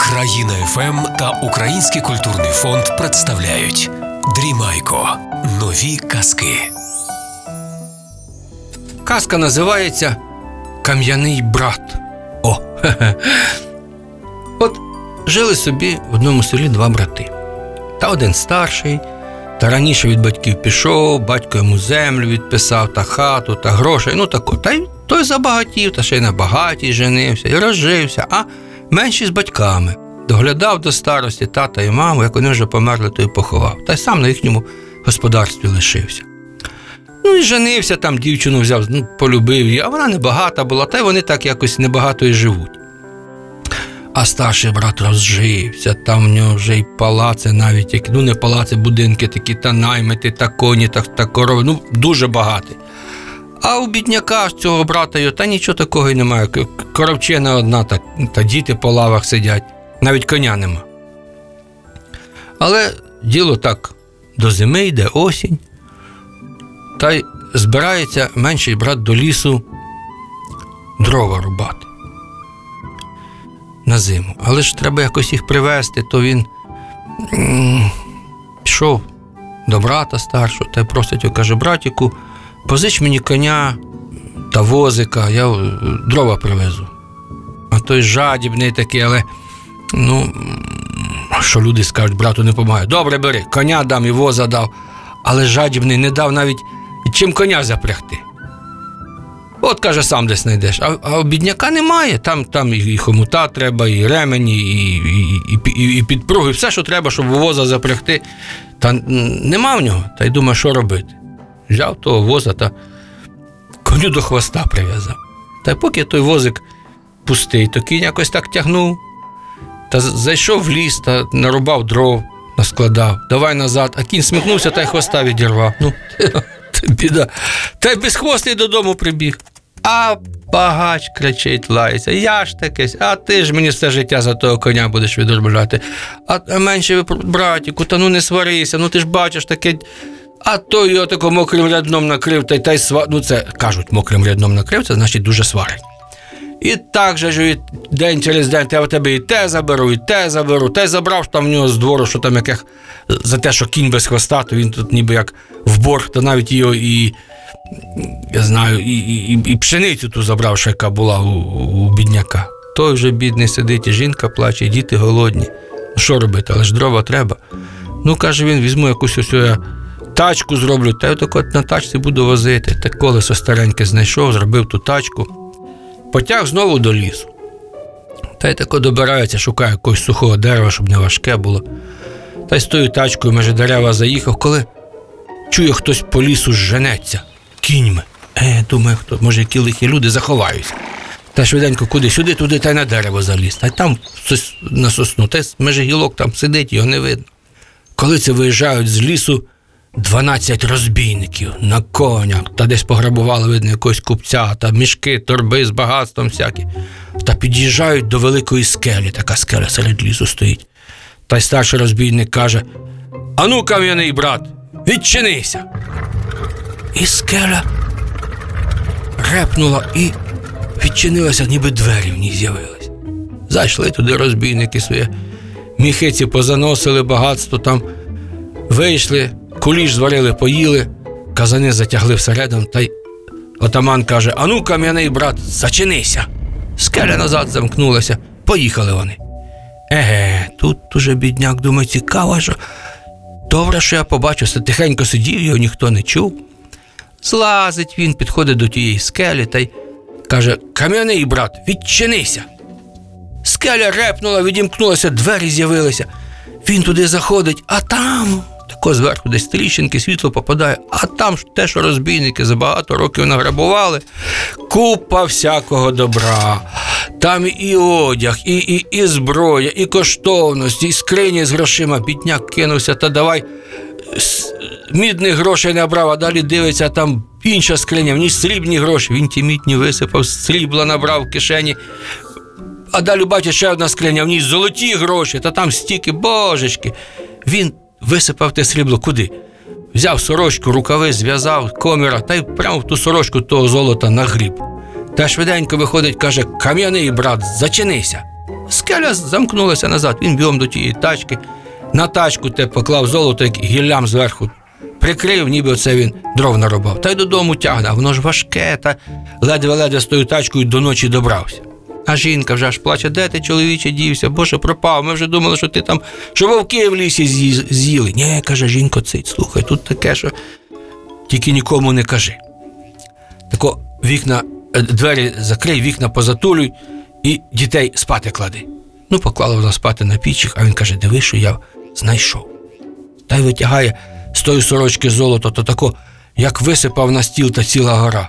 Країна ФМ та Український культурний фонд представляють Дрімайко. Нові казки. Казка називається Кам'яний брат. О. От жили собі в одному селі два брати. Та один старший, та раніше від батьків пішов, батько йому землю відписав, та хату, та грошей. Ну тако. Та й той забагатів, та ще й на багатій женився і розжився, а менший з батьками. Доглядав до старості тата і маму, як вони вже померли, то й поховав. Та й сам на їхньому господарстві лишився. Ну і женився там, дівчину взяв, ну, полюбив її, а вона небагата була, та й вони так якось небагато і живуть. А старший брат розжився, там в нього вже й палаци навіть, ну не палаци, будинки такі, та наймити, та коні, та, та корови, ну дуже багатий. А у бідняка цього брата та нічого такого й немає. Коровчина одна, та, та діти по лавах сидять, навіть коня нема. Але діло так, до зими йде осінь, та й збирається менший брат до лісу дрова рубати на зиму. Але ж треба якось їх привезти, то він пішов до брата старшого та й просить його, каже, братіку, позич мені коня та возика, я дрова привезу. А той жадібний такий, але ну, що люди скажуть, брату не допомагає. Добре, бери, коня дам і воза дав, але жадібний не дав навіть чим коня запрягти. От каже, сам десь знайдеш. А, а бідняка немає. Там, там і, хомута треба, і ремені, і, і, і, і підпруги, все, що треба, щоб воза запрягти. Та нема в нього. Та й думає, що робити. Взяв того воза та коню до хвоста прив'язав. Та поки той возик пустий, то кінь якось так тягнув. Та зайшов в ліс та нарубав дров, наскладав, давай назад, а кінь смикнувся та й хвоста відірвав. Ну, біда. Та й безхвостий додому прибіг. А багач кричить, лається. Я ж такесь, а ти ж мені все життя за того коня будеш відробляти. А, менше братіку, та ну не сварися, ну ти ж бачиш таке. А той його тако мокрим рядном накрив, та й та й сва... Ну, це кажуть, мокрим рядном накрив, це значить дуже сварить. І так же ж день через день я в тебе і те заберу, і те заберу, те забрав що там в нього з двору, що там яких за те, що кінь без хвоста, то він тут ніби як в борг, то навіть його і. Я знаю, і, і, і- пшеницю ту забрав, що яка була у, у бідняка. Той вже бідний сидить, і жінка плаче, і діти голодні. Ну що робити, але ж дрова треба. Ну, каже він, візьму якусь ось я тачку зроблю, та я так от на тачці буду возити. Та колесо стареньке знайшов, зробив ту тачку потяг знову до лісу. Та й тако добирається, шукає якогось сухого дерева, щоб не важке було. Та й з тою тачкою меже дерева заїхав, коли чує хтось по лісу женеться кіньми. Е, думає, хто, може, які лихі люди заховаються. Та швиденько куди, сюди, туди, та й на дерево заліз. Та й там на сосну, та й меже гілок там сидить, його не видно. Коли це виїжджають з лісу 12 розбійників на конях, та десь пограбували, видно, якогось купця, та мішки, торби з багатством всякі. Та під'їжджають до великої скелі, така скеля серед лісу стоїть. Та й старший розбійник каже: Ану, кам'яний брат, відчинися. І скеля репнула і відчинилася, ніби двері в ній з'явились. Зайшли туди розбійники своє, міхиці позаносили багатство там, вийшли, куліш зварили, поїли, казани затягли всередину, та й отаман каже: Ану, кам'яний брат, зачинися. Скеля назад замкнулася, поїхали вони. Еге, тут уже бідняк думає, цікаво, що добре, що я побачив, що тихенько сидів, його ніхто не чув. Злазить він, підходить до тієї скелі та й каже: Кам'яний брат, відчинися. Скеля репнула, відімкнулася, двері з'явилися. Він туди заходить, а там тако зверху десь тріщинки, світло попадає, а там ж те, що розбійники за багато років награбували, купа всякого добра. Там і одяг, і, і, і зброя, і коштовності, і скрині з грошима. Бідняк кинувся та давай мідних грошей набрав, а далі дивиться, там інша скриня, в ній срібні гроші. Він ті мідні висипав, срібла набрав в кишені. А далі бачить ще одна скриня, в ній золоті гроші, та там стільки, божечки. Він висипав те срібло куди? Взяв сорочку, рукави, зв'язав, коміра, та й прямо в ту сорочку того золота нагріб. Та швиденько виходить, каже: Кам'яний брат, зачинися. скеля замкнулася назад. Він бігом до тієї тачки, на тачку те поклав золото, як гіллям зверху. Прикрив, ніби оце він дров нарубав. Та й додому тягне, воно ж важке, та ледве-ледве з тою тачкою до ночі добрався. А жінка вже аж плаче, де ти чоловіче дівся, боже, пропав. Ми вже думали, що ти там, що вовки в лісі з'їли. Ні, каже жінко, цить, слухай, тут таке, що тільки нікому не кажи. Тако вікна, е, двері закрий, вікна позатулюй і дітей спати клади. Ну, поклала вона спати на пічіх, а він каже: диви, що я знайшов. Та й витягає з тої сорочки золото, то тако, як висипав на стіл та ціла гора.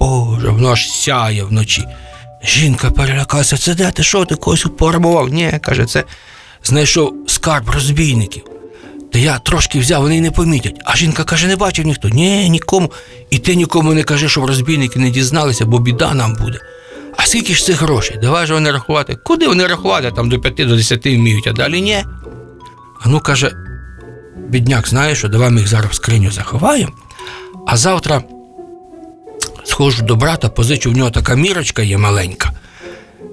Боже, воно аж сяє вночі. Жінка перелякалася, це де ти що, ти когось пограбував? Ні, каже, це знайшов скарб розбійників. Та я трошки взяв, вони й не помітять. А жінка каже, не бачив ніхто. Ні, нікому. І ти нікому не кажи, щоб розбійники не дізналися, бо біда нам буде. А скільки ж цих грошей? Давай же вони рахувати. Куди вони рахувати? Там до 5 до 10 вміють, а далі ні. А ну каже, бідняк, знаєш, що давай ми їх зараз в скриню заховаємо, а завтра схожу до брата, позичу в нього така мірочка є маленька,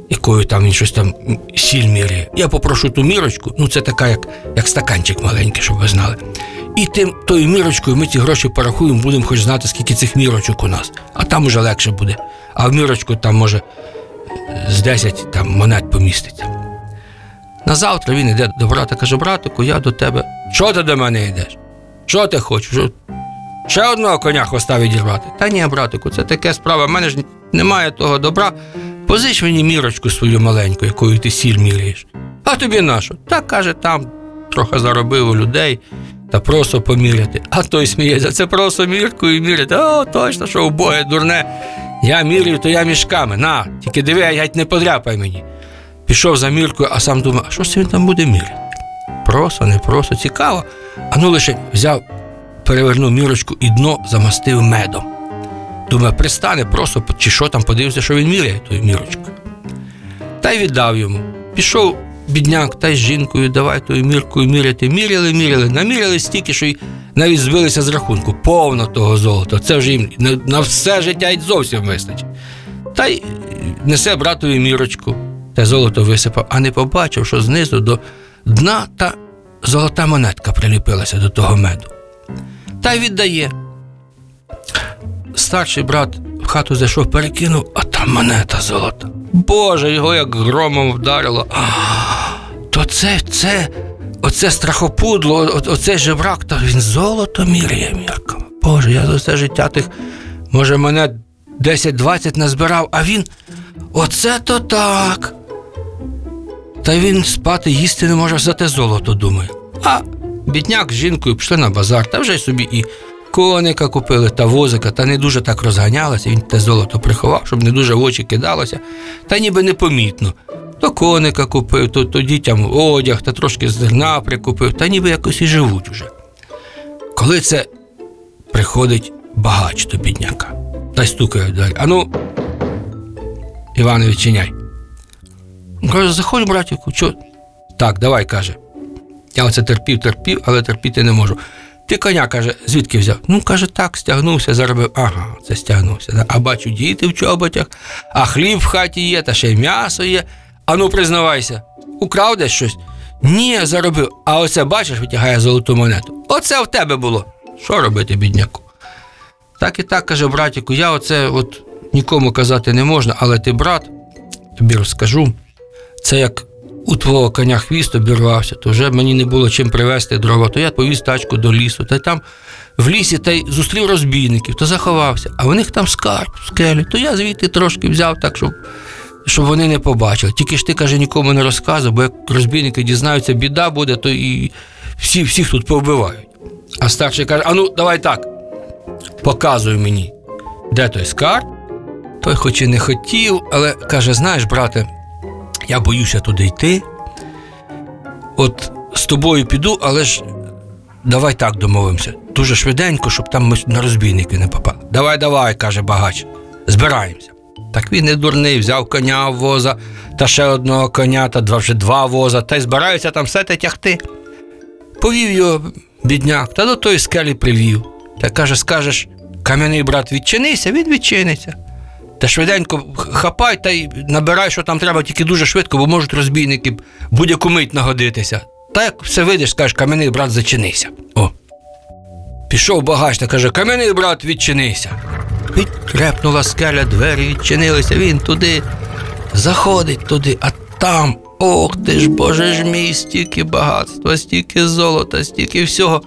якою там він щось там сіль міряє. Я попрошу ту мірочку, ну це така, як, як стаканчик маленький, щоб ви знали. І тим тою мірочкою ми ці гроші порахуємо, будемо хоч знати, скільки цих мірочок у нас. А там уже легше буде. А в мірочку там може з 10 там, монет поміститься. На завтра він йде до брата, каже: братику, я до тебе. Що ти до мене йдеш? Що ти хочеш? Ще одного коня хвоста відірвати. Та ні, братику, це таке справа. В мене ж немає того добра. Позич мені мірочку свою маленьку, якою ти сіль міряєш. А тобі нашу? Та каже, там трохи заробив у людей та просто поміряти. А той сміється, це просто міркою міряти. О, точно, що убоє дурне. Я міряю, то я мішками. На, тільки диви, геть не подряпай мені. Пішов за міркою, а сам думав, а що це він там буде міряти? Просто, не просто, цікаво. А ну лише взяв, перевернув мірочку і дно замастив медом. Думаю, пристане просто, чи що там, подивився, що він міряє тою мірочкою. Та й віддав йому. Пішов бідняк та й з жінкою, давай тою міркою міряти. Міряли, міряли, наміряли стільки, що й навіть збилися з рахунку. Повно того золота. Це вже їм на все життя й зовсім вистачить. Та й несе братові мірочку, те золото висипав, а не побачив, що знизу до дна та золота монетка приліпилася до того меду. Та й віддає. Старший брат в хату зайшов, перекинув, а там монета золота. Боже, його як громом вдарило. А, то це, це, оце страхопудло, о- оце жебрак, та він золото міряє мірками. Боже, я за все життя тих, може, мене 10-20 назбирав, а він. Оце то так. Та він спати їсти не може за те золото, думає. А бідняк з жінкою пішли на базар, та вже собі і коника купили, та возика, та не дуже так розганялися. Він те золото приховав, щоб не дуже в очі кидалося, та ніби непомітно. То коника купив, то, то дітям одяг, та трошки зерна прикупив, та ніби якось і живуть уже. Коли це приходить багач до бідняка, та й стукає двері. Ану, Іване, відчиняй. Каже, заходь, братіку, що? Так, давай, каже. Я оце терпів, терпів, але терпіти не можу. Ти коня, каже, звідки взяв? Ну, каже, так, стягнувся, заробив. Ага, це стягнувся. А бачу, діти в чоботях, а хліб в хаті є, та ще й м'ясо є. Ану, признавайся, украв десь щось? Ні, заробив. А оце, бачиш, витягає золоту монету. Оце в тебе було. Що робити, бідняку? Так і так, каже братіку, я оце от нікому казати не можна, але ти брат, тобі розкажу. Це як у твого коня хвіст обірвався, то вже мені не було чим привезти дрова, то я повіз тачку до лісу, та й там в лісі та й зустрів розбійників, то заховався, а в них там скарб скелі, то я звідти трошки взяв так, щоб, щоб вони не побачили. Тільки ж ти каже, нікому не розказуй, бо як розбійники дізнаються, біда буде, то і всі, всіх тут повбивають. А старший каже: а ну, давай так, показуй мені, де той скарб. Той хоч і не хотів, але каже: знаєш, брате, я боюся туди йти. От з тобою піду, але ж давай так домовимося. Дуже швиденько, щоб там ми на розбійники не попали. Давай, давай, каже багач, збираємося. Так він не дурний, взяв коня воза, та ще одного коня, та два вже два воза, та й збираються там все те тягти. Повів його бідняк, та до тої скелі привів. Та каже, скажеш, кам'яний брат, відчинися, він відчиниться. Та швиденько хапай та й набирай, що там треба, тільки дуже швидко, бо можуть розбійники будь-яку мить нагодитися. Та як все вийдеш, скажеш, кам'яний брат, зачинися. О. Пішов багач та каже: Кам'яний брат, відчинися. Відтрепнула скеля, двері відчинилися, він туди заходить туди, а там, ох ти ж, боже ж мій, стільки багатства, стільки золота, стільки всього.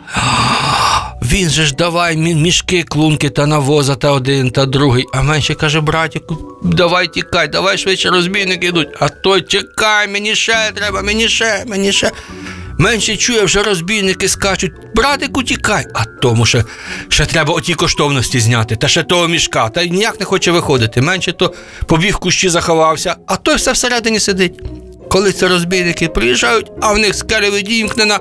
Він же ж давай мішки, клунки та навоза та один та другий. А менше каже, братіку, давай тікай, давай швидше розбійники йдуть. А той чекай, мені ще треба, мені ще, мені ще. Менше чує, вже розбійники скачуть. Братику, тікай. А тому ще, ще треба оті коштовності зняти, та ще того мішка, та ніяк не хоче виходити. Менше то побіг в кущі заховався, а той все всередині сидить. Коли це розбійники приїжджають, а в них скеля відімкнена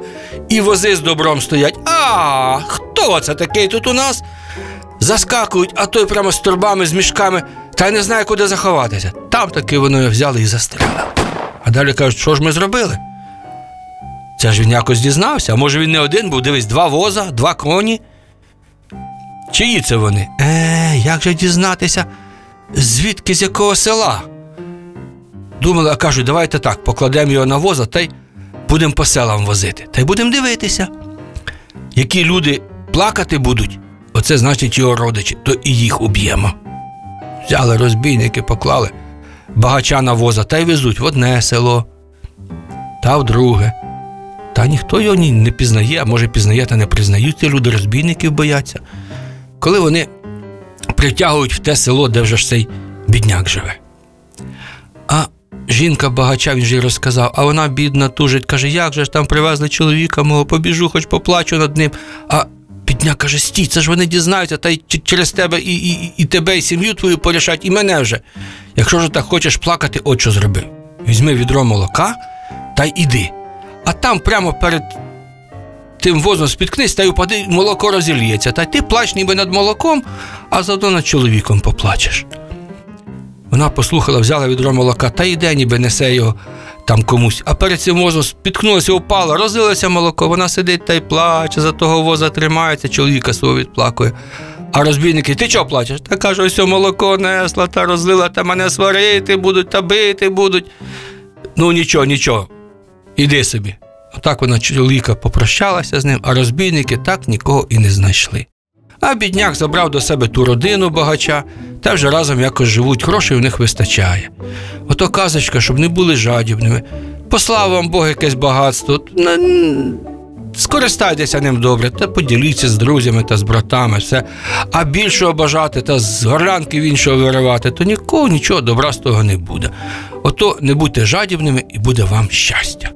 і вози з добром стоять. А хто це такий тут у нас? Заскакують, а той прямо з торбами, з мішками, та й не знає, куди заховатися. Там таки вони його взяли і застрелили. А далі кажуть, що ж ми зробили? Це ж він якось дізнався. А може він не один був, дивись, два воза, два коні. Чиї це вони? Е, як же дізнатися, звідки з якого села? Думали, а кажуть, давайте так, покладемо його на воза та й будемо по селам возити. Та й будемо дивитися. Які люди плакати будуть, оце значить його родичі, то і їх уб'ємо. Взяли розбійники, поклали багача на воза та й везуть в одне село, та в друге. Та ніхто його не пізнає, а може пізнає та не признають, ці люди розбійників бояться. Коли вони притягують в те село, де вже ж цей бідняк живе. А жінка багача, він же й розказав, а вона бідна тужить, каже, як же ж там привезли чоловіка мого, побіжу, хоч поплачу над ним. А бідняк каже, стій, це ж вони дізнаються, та й через тебе і, і, і тебе, і сім'ю твою порішать, і мене вже. Якщо ж так хочеш плакати, от що зроби. Візьми відро молока та й іди. А там прямо перед тим возом спіткнись та й упади, молоко розільється. Та й ти плач ніби над молоком, а заодно над чоловіком поплачеш. Вона послухала, взяла відро молока та йде, ніби несе його там комусь. А перед цим возом спіткнулася, упала, розлилося молоко. Вона сидить та й плаче, за того воза тримається, чоловіка свого відплакує. А розбійники, ти чого плачеш? Та каже, ось молоко несла та розлила, та мене сварити будуть, та бити будуть. Ну нічого, нічого. Іди собі. Отак вона чоловіка попрощалася з ним, а розбійники так нікого і не знайшли. А бідняк забрав до себе ту родину багача, та вже разом якось живуть, грошей у них вистачає. Ото казочка, щоб не були жадібними. Послав вам Бог якесь багатство. Скористайтеся ним добре, та поділіться з друзями та з братами, все. А більшого бажати та з горлянки в іншого виривати, то нікого нічого добра з того не буде. Ото не будьте жадібними і буде вам щастя.